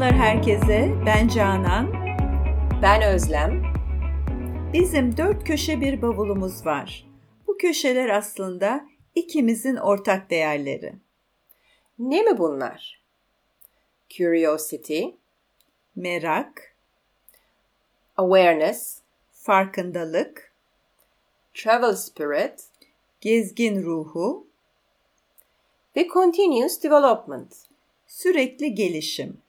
Merhabalar herkese. Ben Canan. Ben Özlem. Bizim dört köşe bir bavulumuz var. Bu köşeler aslında ikimizin ortak değerleri. Ne mi bunlar? Curiosity, Merak, awareness, farkındalık, travel spirit gezgin ruhu, ve continuous development. sürekli gelişim.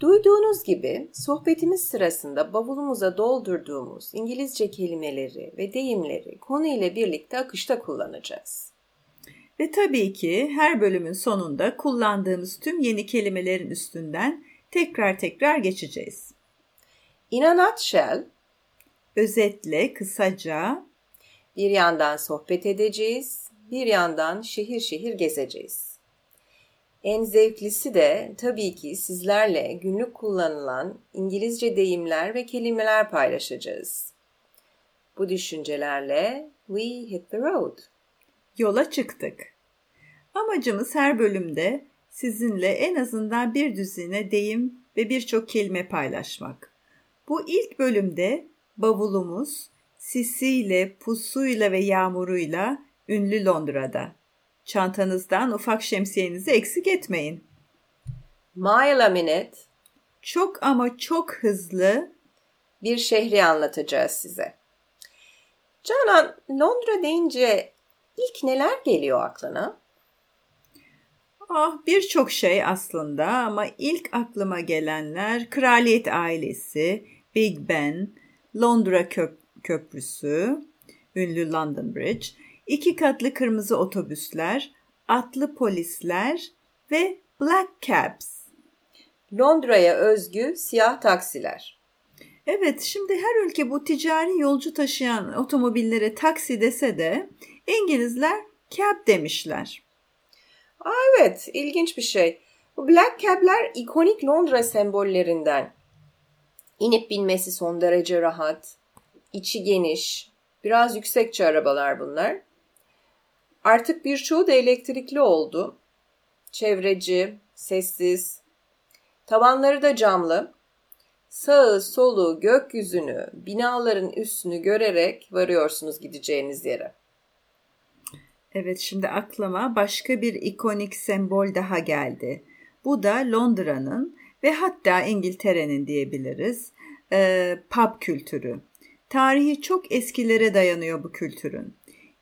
Duyduğunuz gibi sohbetimiz sırasında bavulumuza doldurduğumuz İngilizce kelimeleri ve deyimleri konu ile birlikte akışta kullanacağız. Ve tabii ki her bölümün sonunda kullandığımız tüm yeni kelimelerin üstünden tekrar tekrar geçeceğiz. In a nutshell, Özetle, kısaca bir yandan sohbet edeceğiz, bir yandan şehir şehir gezeceğiz. En zevklisi de tabii ki sizlerle günlük kullanılan İngilizce deyimler ve kelimeler paylaşacağız. Bu düşüncelerle we hit the road. yola çıktık. Amacımız her bölümde sizinle en azından bir düzine deyim ve birçok kelime paylaşmak. Bu ilk bölümde bavulumuz sisiyle, pusuyla ve yağmuruyla ünlü Londra'da. Çantanızdan ufak şemsiyenizi eksik etmeyin. Mile a minute Çok ama çok hızlı bir şehri anlatacağız size. Canan, Londra deyince ilk neler geliyor aklına? Ah birçok şey aslında ama ilk aklıma gelenler kraliyet ailesi, Big Ben, Londra Köp- Köprüsü, ünlü London Bridge, iki katlı kırmızı otobüsler, atlı polisler ve Black Cabs. Londra'ya özgü siyah taksiler. Evet, şimdi her ülke bu ticari yolcu taşıyan otomobillere taksi dese de İngilizler cab demişler. Evet, ilginç bir şey. Bu Black Cab'ler ikonik Londra sembollerinden. İnip binmesi son derece rahat, içi geniş, biraz yüksekçe arabalar bunlar. Artık birçoğu da elektrikli oldu. Çevreci, sessiz. Tavanları da camlı. Sağı, solu, gökyüzünü, binaların üstünü görerek varıyorsunuz gideceğiniz yere. Evet şimdi aklıma başka bir ikonik sembol daha geldi. Bu da Londra'nın ve hatta İngiltere'nin diyebiliriz e, pub kültürü. Tarihi çok eskilere dayanıyor bu kültürün.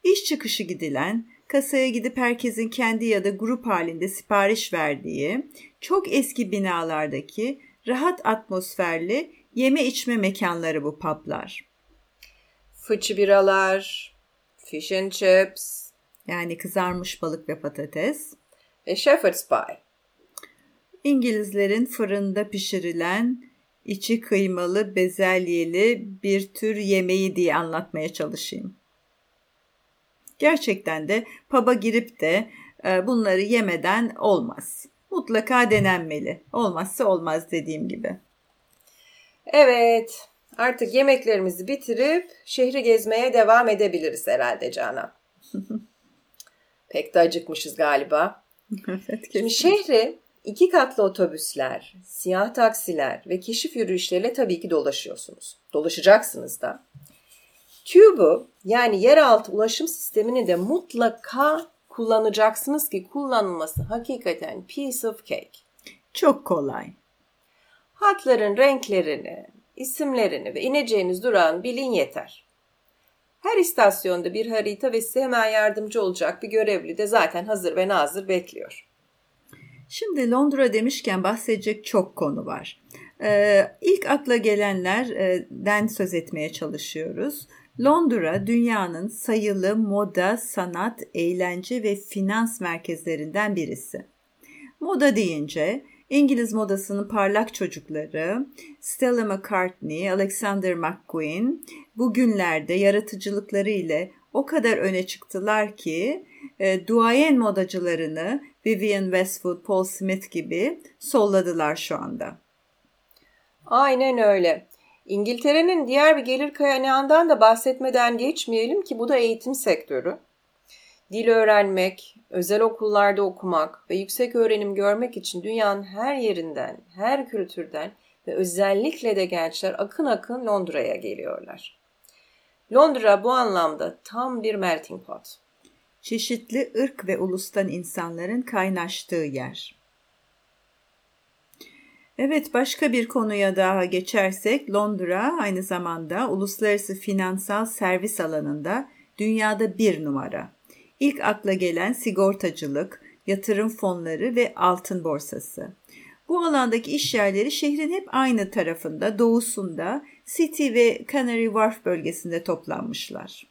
İş çıkışı gidilen, kasaya gidip herkesin kendi ya da grup halinde sipariş verdiği, çok eski binalardaki rahat atmosferli yeme içme mekanları bu publar. Fıçı biralar, fish and chips Yani kızarmış balık ve patates. ve shepherd's pie. İngilizlerin fırında pişirilen içi kıymalı bezelyeli bir tür yemeği diye anlatmaya çalışayım. Gerçekten de pub'a girip de e, bunları yemeden olmaz. Mutlaka denenmeli. Olmazsa olmaz dediğim gibi. Evet, artık yemeklerimizi bitirip şehri gezmeye devam edebiliriz herhalde Canan. Pek de acıkmışız galiba. evet, Şimdi şehri iki katlı otobüsler, siyah taksiler ve keşif yürüyüşleriyle tabii ki dolaşıyorsunuz. Dolaşacaksınız da. Tube'u yani yeraltı ulaşım sistemini de mutlaka kullanacaksınız ki kullanılması hakikaten piece of cake. Çok kolay. Hatların renklerini, isimlerini ve ineceğiniz durağın bilin yeter. Her istasyonda bir harita ve size hemen yardımcı olacak bir görevli de zaten hazır ve nazır bekliyor. Şimdi Londra demişken bahsedecek çok konu var. Ee, ilk akla gelenlerden söz etmeye çalışıyoruz. Londra dünyanın sayılı moda, sanat, eğlence ve finans merkezlerinden birisi. Moda deyince İngiliz modasının parlak çocukları Stella McCartney, Alexander McQueen bugünlerde yaratıcılıkları ile o kadar öne çıktılar ki e, duayen modacılarını Vivienne Westwood, Paul Smith gibi solladılar şu anda. Aynen öyle. İngiltere'nin diğer bir gelir kaynağından da bahsetmeden geçmeyelim ki bu da eğitim sektörü. Dil öğrenmek, özel okullarda okumak ve yüksek öğrenim görmek için dünyanın her yerinden, her kültürden ve özellikle de gençler akın akın Londra'ya geliyorlar. Londra bu anlamda tam bir melting pot. Çeşitli ırk ve ulustan insanların kaynaştığı yer. Evet başka bir konuya daha geçersek Londra aynı zamanda uluslararası finansal servis alanında dünyada bir numara. İlk akla gelen sigortacılık, yatırım fonları ve altın borsası. Bu alandaki iş yerleri şehrin hep aynı tarafında, doğusunda, City ve Canary Wharf bölgesinde toplanmışlar.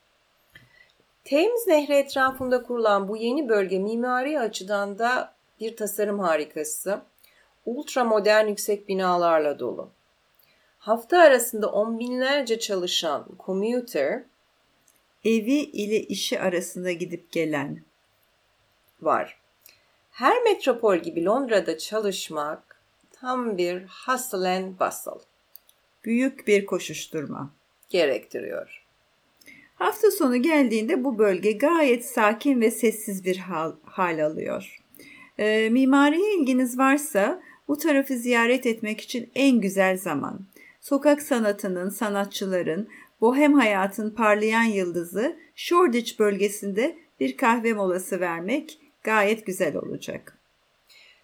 Thames Nehri etrafında kurulan bu yeni bölge mimari açıdan da bir tasarım harikası. Ultra modern yüksek binalarla dolu. Hafta arasında on binlerce çalışan commuter evi ile işi arasında gidip gelen var. Her metropol gibi Londra'da çalışmak tam bir hustle and bustle. Büyük bir koşuşturma. Gerektiriyor. Hafta sonu geldiğinde bu bölge gayet sakin ve sessiz bir hal, hal alıyor. E, mimariye ilginiz varsa bu tarafı ziyaret etmek için en güzel zaman. Sokak sanatının, sanatçıların, bohem hayatın parlayan yıldızı Shoreditch bölgesinde bir kahve molası vermek gayet güzel olacak.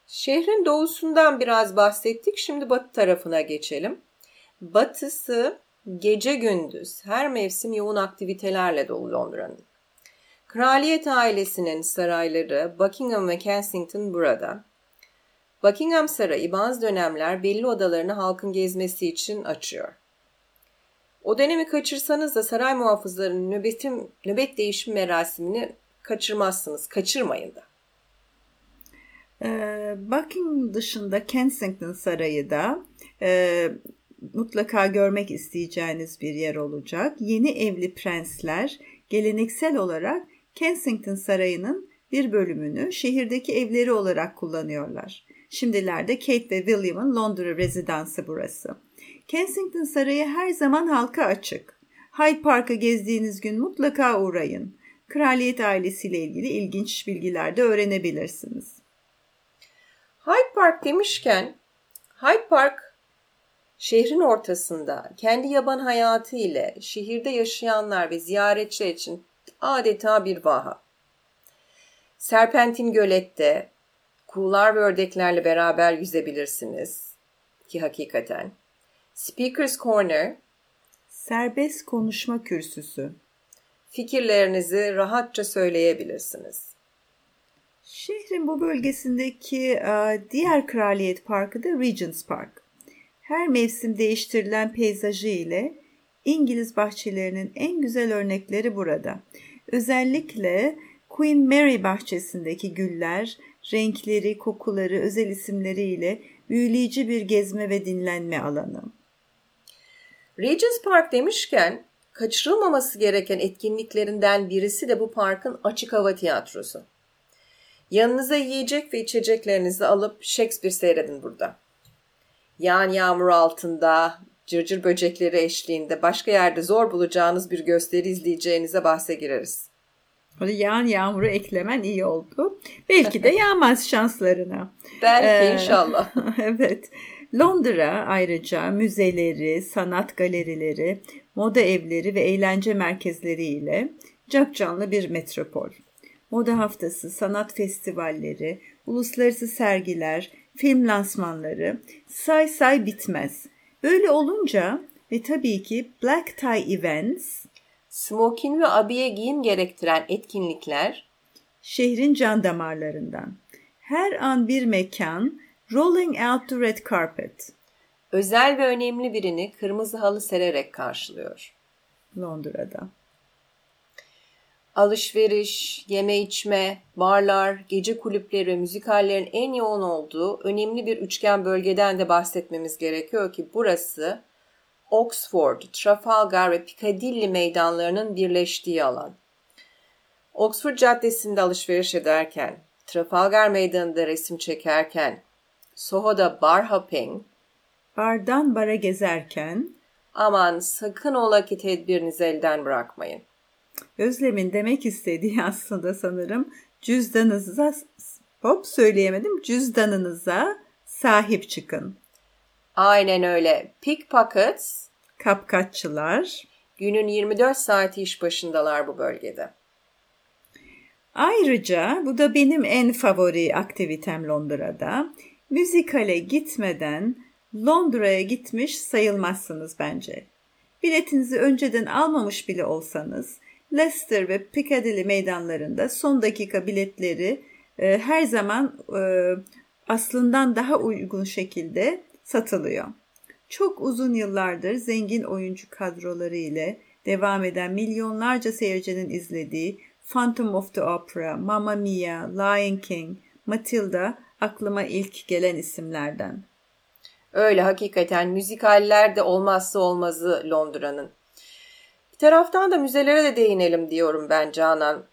Şehrin doğusundan biraz bahsettik. Şimdi batı tarafına geçelim. Batısı gece gündüz her mevsim yoğun aktivitelerle dolu Londra'nın. Kraliyet ailesinin sarayları Buckingham ve Kensington burada. Buckingham Sarayı bazı dönemler belli odalarını halkın gezmesi için açıyor. O dönemi kaçırsanız da saray muhafızlarının nöbetim, nöbet değişim merasimini kaçırmazsınız. Kaçırmayın da. Ee, Buckingham dışında Kensington Sarayı da e, mutlaka görmek isteyeceğiniz bir yer olacak. Yeni evli prensler geleneksel olarak Kensington Sarayı'nın bir bölümünü şehirdeki evleri olarak kullanıyorlar. Şimdilerde Kate ve William'ın Londra rezidansı burası. Kensington Sarayı her zaman halka açık. Hyde Park'ı gezdiğiniz gün mutlaka uğrayın. Kraliyet ailesiyle ilgili ilginç bilgiler de öğrenebilirsiniz. Hyde Park demişken Hyde Park şehrin ortasında kendi yaban hayatı ile şehirde yaşayanlar ve ziyaretçiler için adeta bir vaha. Serpentin Gölet'te kuğular ve ördeklerle beraber yüzebilirsiniz ki hakikaten. Speaker's Corner Serbest konuşma kürsüsü. Fikirlerinizi rahatça söyleyebilirsiniz. Şehrin bu bölgesindeki e, diğer kraliyet parkı da Regent's Park. Her mevsim değiştirilen peyzajı ile İngiliz bahçelerinin en güzel örnekleri burada. Özellikle Queen Mary bahçesindeki güller, renkleri, kokuları, özel isimleriyle büyüleyici bir gezme ve dinlenme alanı. Regent's Park demişken kaçırılmaması gereken etkinliklerinden birisi de bu parkın açık hava tiyatrosu. Yanınıza yiyecek ve içeceklerinizi alıp Shakespeare seyredin burada. Yağan yağmur altında, cırcır böcekleri eşliğinde başka yerde zor bulacağınız bir gösteri izleyeceğinize bahse gireriz. Yağan yağmuru eklemen iyi oldu. Belki de yağmaz şanslarına. Belki ee, inşallah. evet. Londra ayrıca müzeleri, sanat galerileri, moda evleri ve eğlence merkezleri ile capcanlı bir metropol. Moda haftası, sanat festivalleri, uluslararası sergiler, film lansmanları say say bitmez. Böyle olunca ve tabii ki Black Tie Events, smokin ve abiye giyim gerektiren etkinlikler şehrin can damarlarından. Her an bir mekan, rolling out the red carpet. Özel ve önemli birini kırmızı halı sererek karşılıyor. Londra'da. Alışveriş, yeme içme, barlar, gece kulüpleri, müzikallerin en yoğun olduğu önemli bir üçgen bölgeden de bahsetmemiz gerekiyor ki burası Oxford, Trafalgar ve Piccadilly meydanlarının birleştiği alan. Oxford Caddesi'nde alışveriş ederken, Trafalgar Meydanı'nda resim çekerken, Soho'da bar hopping, bardan bara gezerken, aman sakın ola ki tedbirinizi elden bırakmayın. Özlem'in demek istediği aslında sanırım cüzdanınıza hop söyleyemedim cüzdanınıza sahip çıkın. Aynen öyle. Pickpockets Kapkaççılar günün 24 saati iş başındalar bu bölgede. Ayrıca bu da benim en favori aktivitem Londra'da. Müzikale gitmeden Londra'ya gitmiş sayılmazsınız bence. Biletinizi önceden almamış bile olsanız Leicester ve Piccadilly meydanlarında son dakika biletleri e, her zaman e, aslından daha uygun şekilde satılıyor. Çok uzun yıllardır zengin oyuncu kadroları ile devam eden milyonlarca seyircinin izlediği Phantom of the Opera, Mamma Mia, Lion King, Matilda aklıma ilk gelen isimlerden. Öyle hakikaten müzikaller de olmazsa olmazı Londra'nın. Bir taraftan da müzelere de değinelim diyorum ben Canan.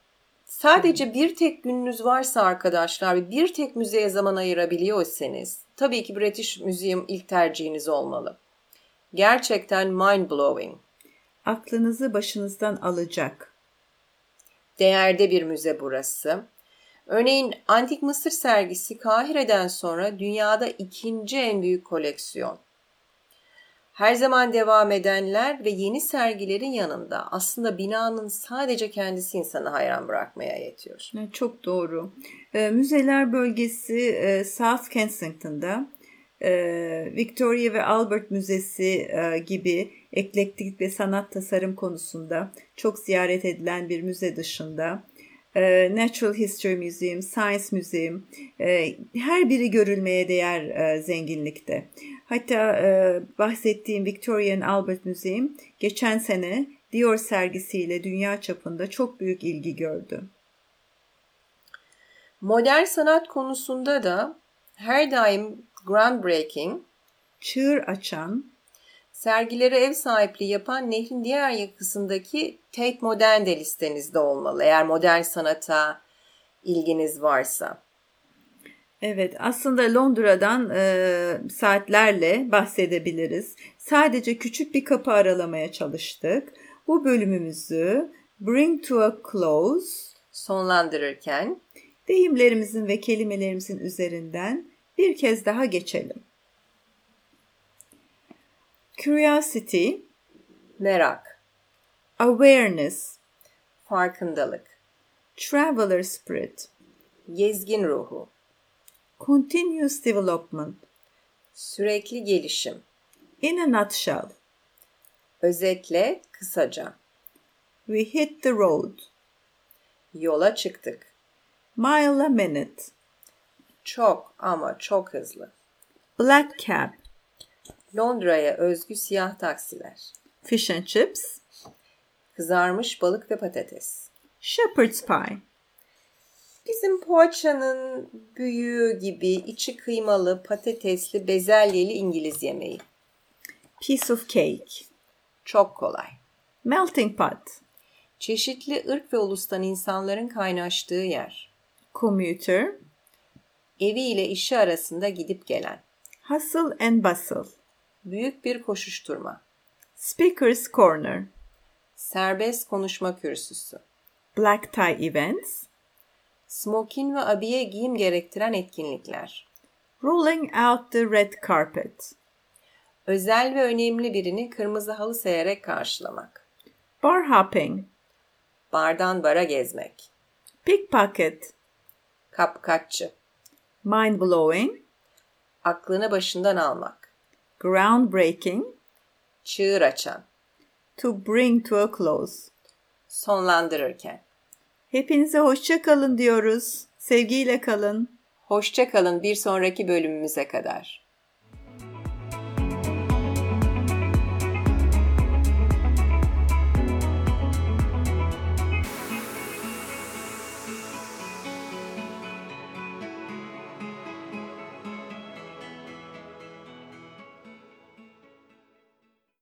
Sadece bir tek gününüz varsa arkadaşlar ve bir tek müzeye zaman ayırabiliyorsanız tabii ki British Museum ilk tercihiniz olmalı. Gerçekten mind blowing. Aklınızı başınızdan alacak. Değerde bir müze burası. Örneğin Antik Mısır sergisi Kahire'den sonra dünyada ikinci en büyük koleksiyon. Her zaman devam edenler ve yeni sergilerin yanında aslında binanın sadece kendisi insanı hayran bırakmaya yetiyor. Çok doğru. E, müzeler bölgesi e, South Kensington'da e, Victoria ve Albert Müzesi e, gibi eklektik ve sanat tasarım konusunda çok ziyaret edilen bir müze dışında Natural History Museum, Science Museum her biri görülmeye değer zenginlikte. Hatta bahsettiğim Victoria and Albert Museum geçen sene Dior sergisiyle dünya çapında çok büyük ilgi gördü. Modern sanat konusunda da her daim groundbreaking, çığır açan, sergilere ev sahipliği yapan nehrin diğer yakasındaki Tate Modern de listenizde olmalı eğer modern sanata ilginiz varsa. Evet aslında Londra'dan e, saatlerle bahsedebiliriz. Sadece küçük bir kapı aralamaya çalıştık. Bu bölümümüzü Bring to a Close sonlandırırken deyimlerimizin ve kelimelerimizin üzerinden bir kez daha geçelim. Curiosity merak awareness farkındalık traveler spirit gezgin ruhu continuous development. Sürekli gelişim. İn a nutshell. Özetle kısaca. We hit the road. Yola çıktık. Mile a minute. Çok ama çok hızlı. Black cab. Londra'ya özgü siyah taksiler. Fish and chips. Kızarmış balık ve patates. Shepherd's pie. Bizim poğaçanın büyüğü gibi içi kıymalı, patatesli, bezelyeli İngiliz yemeği. Piece of cake. Çok kolay. Melting pot. Çeşitli ırk ve ulustan insanların kaynaştığı yer. Commuter. Evi ile işi arasında gidip gelen. Hustle and bustle büyük bir koşuşturma. Speaker's Corner Serbest konuşma kürsüsü. Black tie events Smokin ve abiye giyim gerektiren etkinlikler. Rolling out the red carpet Özel ve önemli birini kırmızı halı seyerek karşılamak. Bar hopping Bardan bara gezmek. Pickpocket Kapkaççı. Mind blowing Aklını başından almak groundbreaking, çığır açan, to bring to a close, sonlandırırken. Hepinize hoşça kalın diyoruz. Sevgiyle kalın. Hoşça kalın bir sonraki bölümümüze kadar.